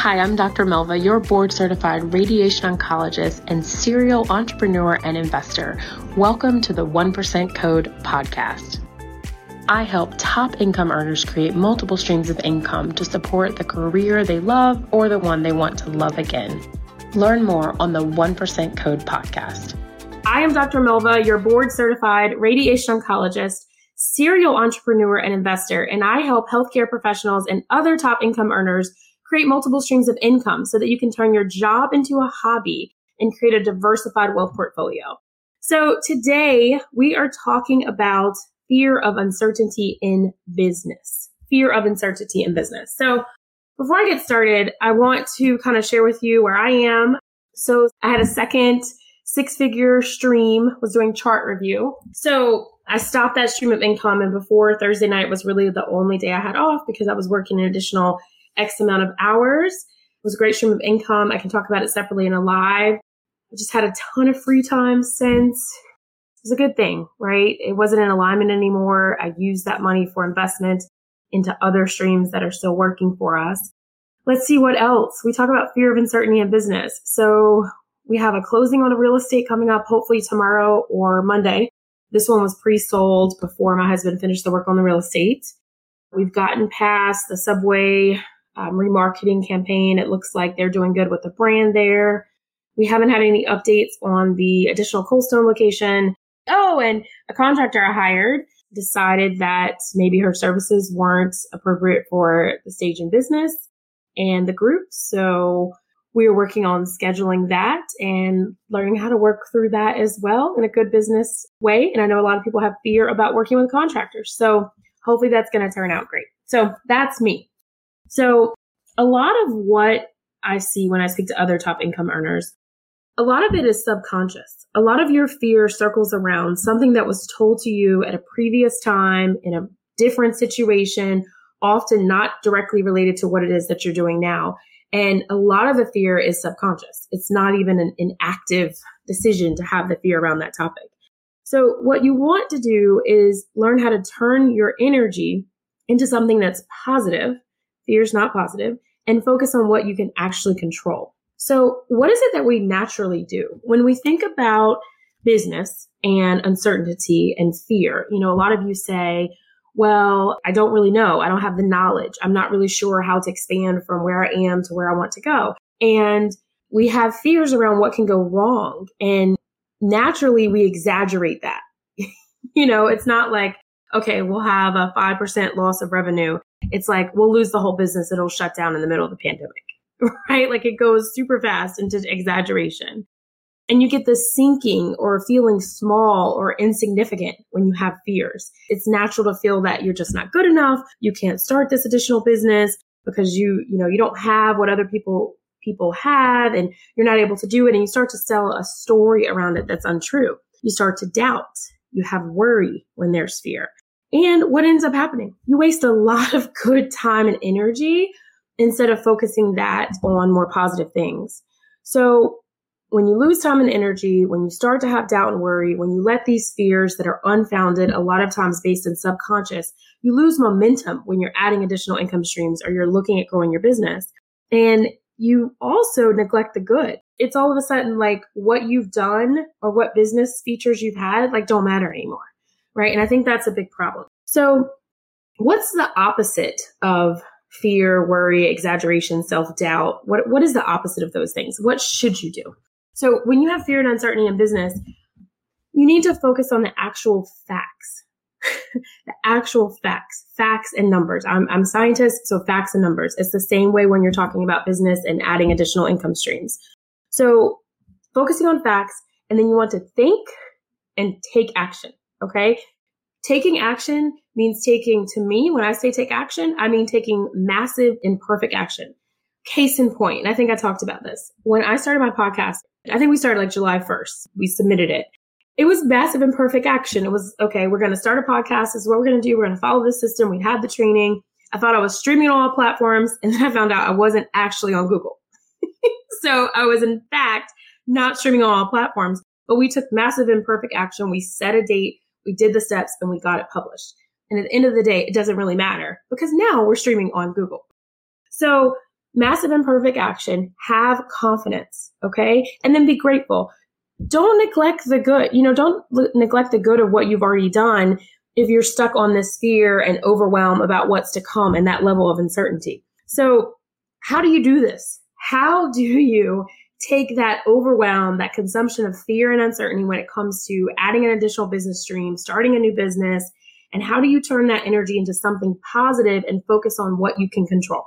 Hi, I'm Dr. Melva, your board certified radiation oncologist and serial entrepreneur and investor. Welcome to the 1% Code podcast. I help top income earners create multiple streams of income to support the career they love or the one they want to love again. Learn more on the 1% Code podcast. I am Dr. Melva, your board certified radiation oncologist, serial entrepreneur, and investor, and I help healthcare professionals and other top income earners create multiple streams of income so that you can turn your job into a hobby and create a diversified wealth portfolio. So today we are talking about fear of uncertainty in business. Fear of uncertainty in business. So before I get started, I want to kind of share with you where I am. So I had a second six figure stream, was doing chart review. So I stopped that stream of income and before Thursday night was really the only day I had off because I was working an additional X amount of hours. It was a great stream of income. I can talk about it separately in a live. I just had a ton of free time since. It was a good thing, right? It wasn't in alignment anymore. I used that money for investment into other streams that are still working for us. Let's see what else. We talk about fear of uncertainty in business. So we have a closing on a real estate coming up, hopefully tomorrow or Monday. This one was pre-sold before my husband finished the work on the real estate. We've gotten past the subway um, remarketing campaign. It looks like they're doing good with the brand there. We haven't had any updates on the additional Coldstone location. Oh, and a contractor I hired decided that maybe her services weren't appropriate for the stage in business and the group. So we are working on scheduling that and learning how to work through that as well in a good business way. And I know a lot of people have fear about working with contractors. So hopefully that's going to turn out great. So that's me. So a lot of what I see when I speak to other top income earners, a lot of it is subconscious. A lot of your fear circles around something that was told to you at a previous time in a different situation, often not directly related to what it is that you're doing now. And a lot of the fear is subconscious. It's not even an, an active decision to have the fear around that topic. So what you want to do is learn how to turn your energy into something that's positive fear is not positive, and focus on what you can actually control. So, what is it that we naturally do when we think about business and uncertainty and fear? You know, a lot of you say, well, I don't really know. I don't have the knowledge. I'm not really sure how to expand from where I am to where I want to go. And we have fears around what can go wrong. And naturally, we exaggerate that. you know, it's not like, okay, we'll have a 5% loss of revenue it's like we'll lose the whole business. It'll shut down in the middle of the pandemic, right? Like it goes super fast into exaggeration. And you get this sinking or feeling small or insignificant when you have fears. It's natural to feel that you're just not good enough. You can't start this additional business because you, you know, you don't have what other people people have and you're not able to do it and you start to sell a story around it that's untrue. You start to doubt. You have worry when there's fear. And what ends up happening? You waste a lot of good time and energy instead of focusing that on more positive things. So when you lose time and energy, when you start to have doubt and worry, when you let these fears that are unfounded, a lot of times based in subconscious, you lose momentum when you're adding additional income streams or you're looking at growing your business. And you also neglect the good. It's all of a sudden like what you've done or what business features you've had like don't matter anymore right? And I think that's a big problem. So, what's the opposite of fear, worry, exaggeration, self doubt? What, what is the opposite of those things? What should you do? So, when you have fear and uncertainty in business, you need to focus on the actual facts. the actual facts, facts and numbers. I'm, I'm scientist, so facts and numbers. It's the same way when you're talking about business and adding additional income streams. So, focusing on facts, and then you want to think and take action. Okay. Taking action means taking, to me, when I say take action, I mean taking massive imperfect action. Case in point, and I think I talked about this. When I started my podcast, I think we started like July 1st. We submitted it. It was massive imperfect action. It was, okay, we're going to start a podcast. This is what we're going to do. We're going to follow this system. We had the training. I thought I was streaming on all platforms. And then I found out I wasn't actually on Google. so I was, in fact, not streaming on all platforms, but we took massive imperfect action. We set a date we did the steps and we got it published. And at the end of the day, it doesn't really matter because now we're streaming on Google. So massive imperfect action, have confidence, okay? And then be grateful. Don't neglect the good. You know, don't l- neglect the good of what you've already done if you're stuck on this fear and overwhelm about what's to come and that level of uncertainty. So, how do you do this? How do you take that overwhelm, that consumption of fear and uncertainty when it comes to adding an additional business stream, starting a new business, and how do you turn that energy into something positive and focus on what you can control?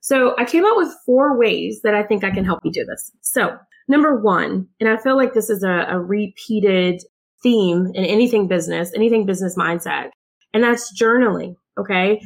So I came up with four ways that I think I can help you do this. So number one, and I feel like this is a, a repeated theme in anything business, anything business mindset, and that's journaling. Okay.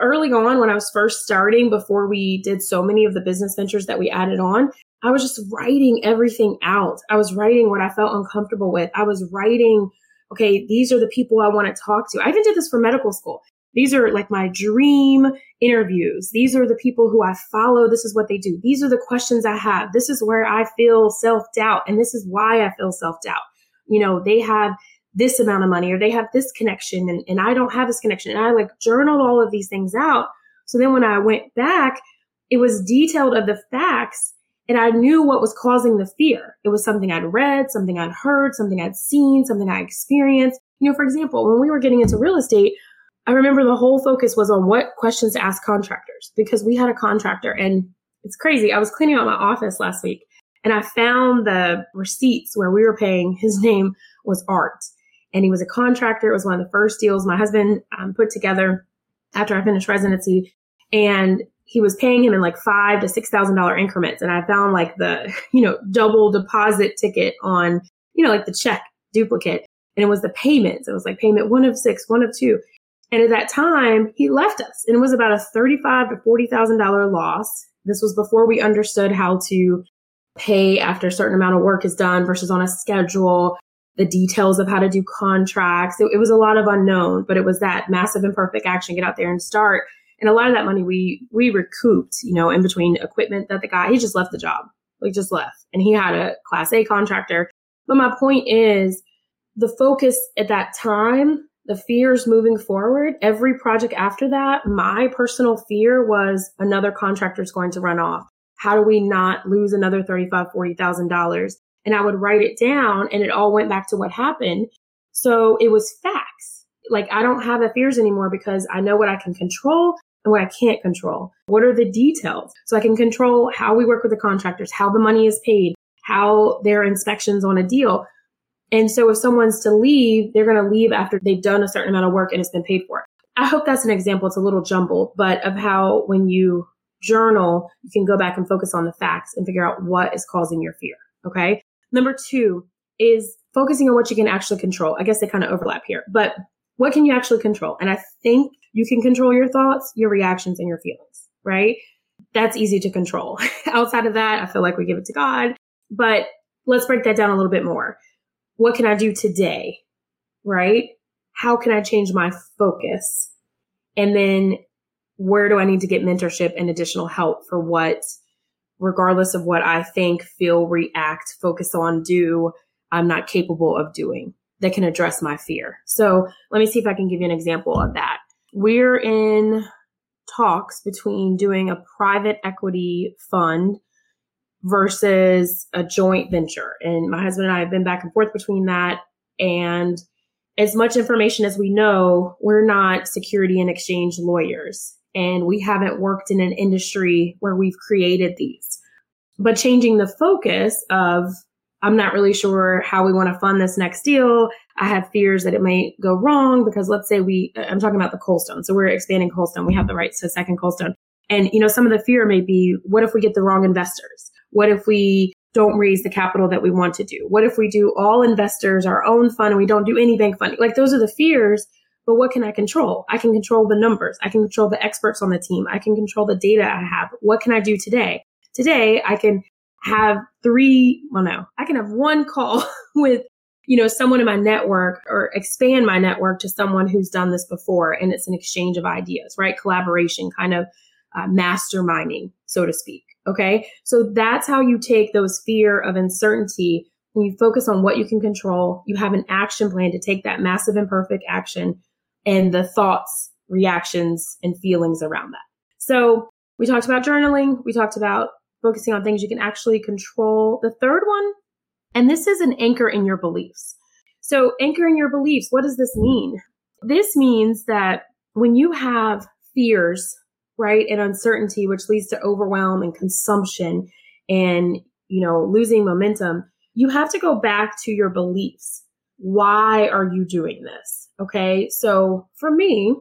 Early on, when I was first starting, before we did so many of the business ventures that we added on, I was just writing everything out. I was writing what I felt uncomfortable with. I was writing, okay, these are the people I want to talk to. I even did this for medical school. These are like my dream interviews. These are the people who I follow. This is what they do. These are the questions I have. This is where I feel self doubt. And this is why I feel self doubt. You know, they have this amount of money or they have this connection and, and I don't have this connection. And I like journaled all of these things out. So then when I went back, it was detailed of the facts and I knew what was causing the fear. It was something I'd read, something I'd heard, something I'd seen, something I experienced. You know, for example, when we were getting into real estate, I remember the whole focus was on what questions to ask contractors because we had a contractor and it's crazy. I was cleaning out my office last week and I found the receipts where we were paying. His name was Art and he was a contractor. It was one of the first deals my husband um, put together after I finished residency. And he was paying him in like five to six thousand dollar increments. And I found like the, you know, double deposit ticket on, you know, like the check duplicate. And it was the payments. It was like payment one of six, one of two. And at that time, he left us. And it was about a thirty-five to forty thousand dollar loss. This was before we understood how to pay after a certain amount of work is done versus on a schedule, the details of how to do contracts. It, it was a lot of unknown, but it was that massive imperfect action, get out there and start. And a lot of that money we we recouped, you know, in between equipment that the guy he just left the job, like just left, and he had a class A contractor. But my point is, the focus at that time, the fears moving forward, every project after that, my personal fear was another contractor is going to run off. How do we not lose another thirty-five, forty thousand dollars? And I would write it down, and it all went back to what happened. So it was facts. Like I don't have the fears anymore because I know what I can control what I can't control. What are the details? So I can control how we work with the contractors, how the money is paid, how their inspections on a deal. And so if someone's to leave, they're going to leave after they've done a certain amount of work and it's been paid for. I hope that's an example. It's a little jumbled, but of how when you journal, you can go back and focus on the facts and figure out what is causing your fear. Okay. Number two is focusing on what you can actually control. I guess they kind of overlap here, but what can you actually control? And I think you can control your thoughts, your reactions, and your feelings, right? That's easy to control. Outside of that, I feel like we give it to God. But let's break that down a little bit more. What can I do today? Right? How can I change my focus? And then where do I need to get mentorship and additional help for what, regardless of what I think, feel, react, focus on, do, I'm not capable of doing that can address my fear. So let me see if I can give you an example of that we're in talks between doing a private equity fund versus a joint venture. And my husband and I have been back and forth between that. And as much information as we know, we're not security and exchange lawyers. And we haven't worked in an industry where we've created these. But changing the focus of I'm not really sure how we want to fund this next deal. I have fears that it may go wrong because let's say we, uh, I'm talking about the Coldstone. So we're expanding Coldstone. We have the rights to second Coldstone. And, you know, some of the fear may be, what if we get the wrong investors? What if we don't raise the capital that we want to do? What if we do all investors, our own fund, and we don't do any bank funding? Like those are the fears. But what can I control? I can control the numbers. I can control the experts on the team. I can control the data I have. What can I do today? Today, I can have three, well, no, I can have one call with, you know, someone in my network or expand my network to someone who's done this before. And it's an exchange of ideas, right? Collaboration, kind of uh, masterminding, so to speak. Okay. So that's how you take those fear of uncertainty and you focus on what you can control. You have an action plan to take that massive imperfect action and the thoughts, reactions, and feelings around that. So We talked about journaling. We talked about focusing on things you can actually control. The third one, and this is an anchor in your beliefs. So, anchoring your beliefs, what does this mean? This means that when you have fears, right, and uncertainty, which leads to overwhelm and consumption and, you know, losing momentum, you have to go back to your beliefs. Why are you doing this? Okay. So for me,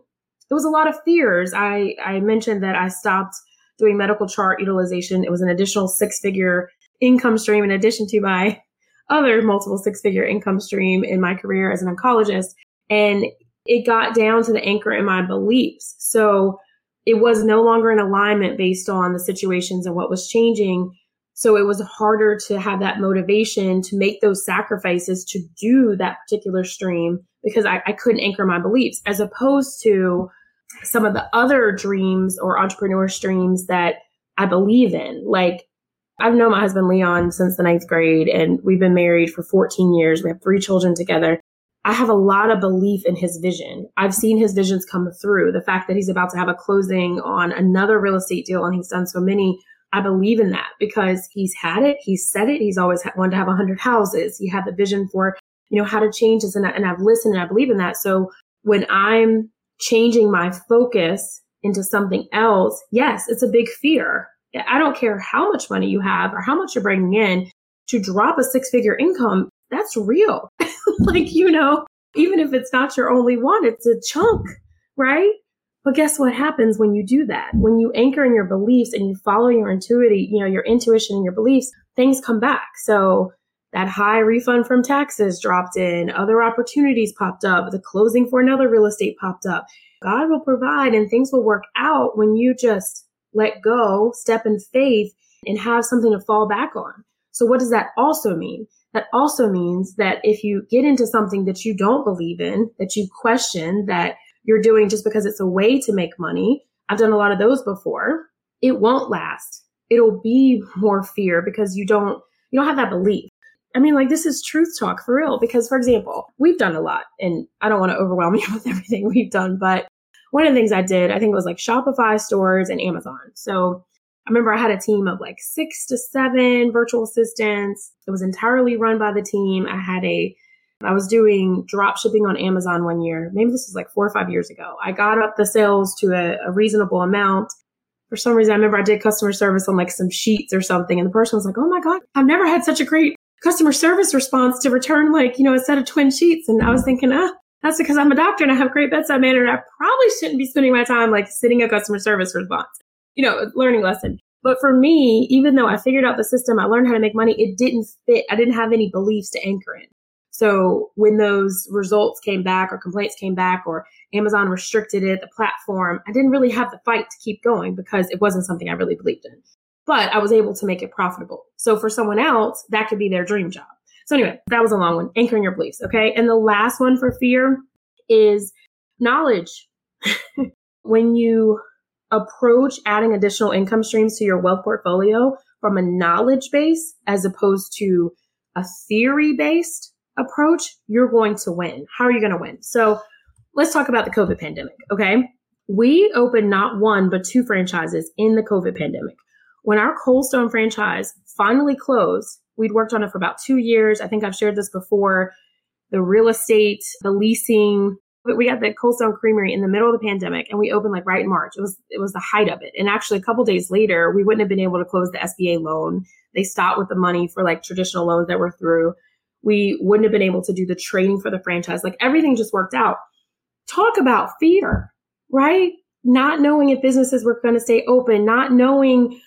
it was a lot of fears. I, I mentioned that I stopped doing medical chart utilization. It was an additional six figure income stream in addition to my other multiple six figure income stream in my career as an oncologist. And it got down to the anchor in my beliefs. So it was no longer in alignment based on the situations and what was changing. So it was harder to have that motivation to make those sacrifices to do that particular stream because I, I couldn't anchor my beliefs as opposed to some of the other dreams or entrepreneur streams that I believe in. Like I've known my husband Leon since the ninth grade and we've been married for 14 years. We have three children together. I have a lot of belief in his vision. I've seen his visions come through. The fact that he's about to have a closing on another real estate deal and he's done so many, I believe in that because he's had it. He's said it. He's always wanted to have hundred houses. He had the vision for, you know, how to change this and, and I've listened and I believe in that. So when I'm changing my focus into something else, yes, it's a big fear. I don't care how much money you have or how much you're bringing in to drop a six figure income. That's real. like, you know, even if it's not your only one, it's a chunk, right? But guess what happens when you do that? When you anchor in your beliefs and you follow your intuitive, you know, your intuition and your beliefs, things come back. So that high refund from taxes dropped in, other opportunities popped up, the closing for another real estate popped up. God will provide and things will work out when you just let go, step in faith and have something to fall back on. So what does that also mean? That also means that if you get into something that you don't believe in, that you question, that you're doing just because it's a way to make money, I've done a lot of those before, it won't last. It'll be more fear because you don't, you don't have that belief. I mean, like this is truth talk for real. Because for example, we've done a lot and I don't want to overwhelm you with everything we've done, but one of the things I did, I think it was like Shopify stores and Amazon. So I remember I had a team of like six to seven virtual assistants. It was entirely run by the team. I had a, I was doing drop shipping on Amazon one year. Maybe this was like four or five years ago. I got up the sales to a, a reasonable amount. For some reason, I remember I did customer service on like some sheets or something. And the person was like, Oh my God, I've never had such a great customer service response to return like, you know, a set of twin sheets. And I was thinking, ah, that's because I'm a doctor and I have great bedside manner. And I probably shouldn't be spending my time like sitting a customer service response you know, learning lesson. But for me, even though I figured out the system, I learned how to make money, it didn't fit. I didn't have any beliefs to anchor in. So when those results came back or complaints came back or Amazon restricted it, the platform, I didn't really have the fight to keep going because it wasn't something I really believed in. But I was able to make it profitable. So for someone else, that could be their dream job. So anyway, that was a long one. Anchoring your beliefs. Okay. And the last one for fear is knowledge. when you approach adding additional income streams to your wealth portfolio from a knowledge base as opposed to a theory based approach, you're going to win. How are you going to win? So let's talk about the COVID pandemic. Okay. We opened not one, but two franchises in the COVID pandemic. When our Coldstone franchise finally closed, we'd worked on it for about two years. I think I've shared this before. The real estate, the leasing, we got the Coldstone Creamery in the middle of the pandemic and we opened like right in March. It was it was the height of it. And actually a couple days later, we wouldn't have been able to close the SBA loan. They stopped with the money for like traditional loans that were through. We wouldn't have been able to do the training for the franchise. Like everything just worked out. Talk about fear, right? Not knowing if businesses were going to stay open, not knowing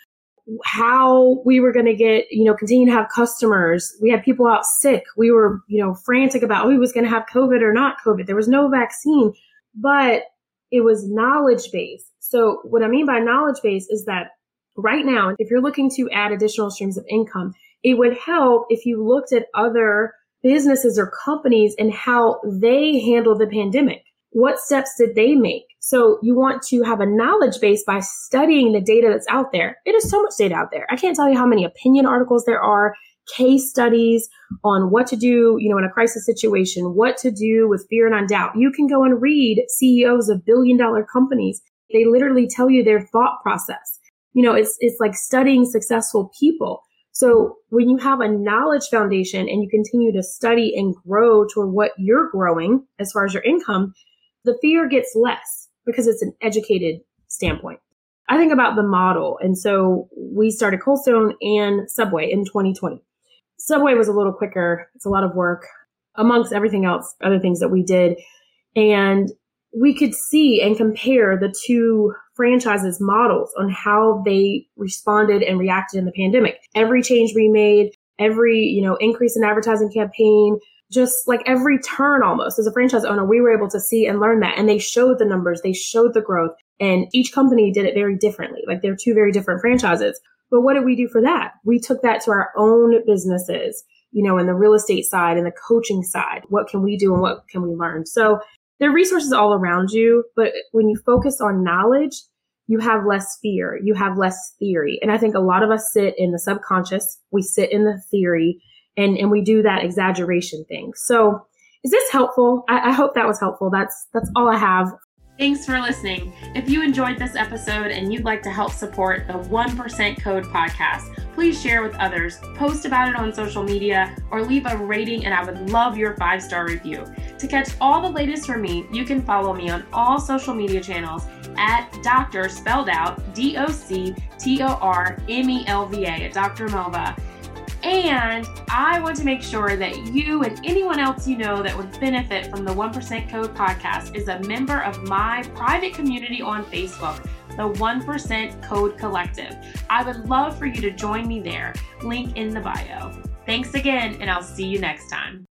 how we were going to get, you know, continue to have customers. We had people out sick. We were, you know, frantic about who was going to have COVID or not COVID. There was no vaccine, but it was knowledge based. So what I mean by knowledge based is that right now, if you're looking to add additional streams of income, it would help if you looked at other businesses or companies and how they handled the pandemic. What steps did they make? So you want to have a knowledge base by studying the data that's out there. It is so much data out there. I can't tell you how many opinion articles there are, case studies on what to do, you know, in a crisis situation, what to do with fear and doubt. You can go and read CEOs of billion dollar companies. They literally tell you their thought process. You know, it's, it's like studying successful people. So when you have a knowledge foundation and you continue to study and grow toward what you're growing as far as your income, the fear gets less because it's an educated standpoint. I think about the model. And so we started Coldstone and Subway in 2020. Subway was a little quicker. It's a lot of work amongst everything else, other things that we did. And we could see and compare the two franchises models on how they responded and reacted in the pandemic. Every change we made, every, you know, increase in advertising campaign, just like every turn almost as a franchise owner, we were able to see and learn that. And they showed the numbers, they showed the growth, and each company did it very differently. Like they're two very different franchises. But what did we do for that? We took that to our own businesses, you know, in the real estate side and the coaching side. What can we do and what can we learn? So there are resources all around you, but when you focus on knowledge, you have less fear, you have less theory. And I think a lot of us sit in the subconscious, we sit in the theory, and, and we do that exaggeration thing. So is this helpful? I, I hope that was helpful. That's that's all I have Thanks for listening. If you enjoyed this episode and you'd like to help support the 1% Code podcast, please share with others, post about it on social media, or leave a rating, and I would love your five star review. To catch all the latest from me, you can follow me on all social media channels at Dr. spelled out D O C T O R M E L V A at Dr. Melva. And I want to make sure that you and anyone else you know that would benefit from the 1% Code podcast is a member of my private community on Facebook, the 1% Code Collective. I would love for you to join me there. Link in the bio. Thanks again, and I'll see you next time.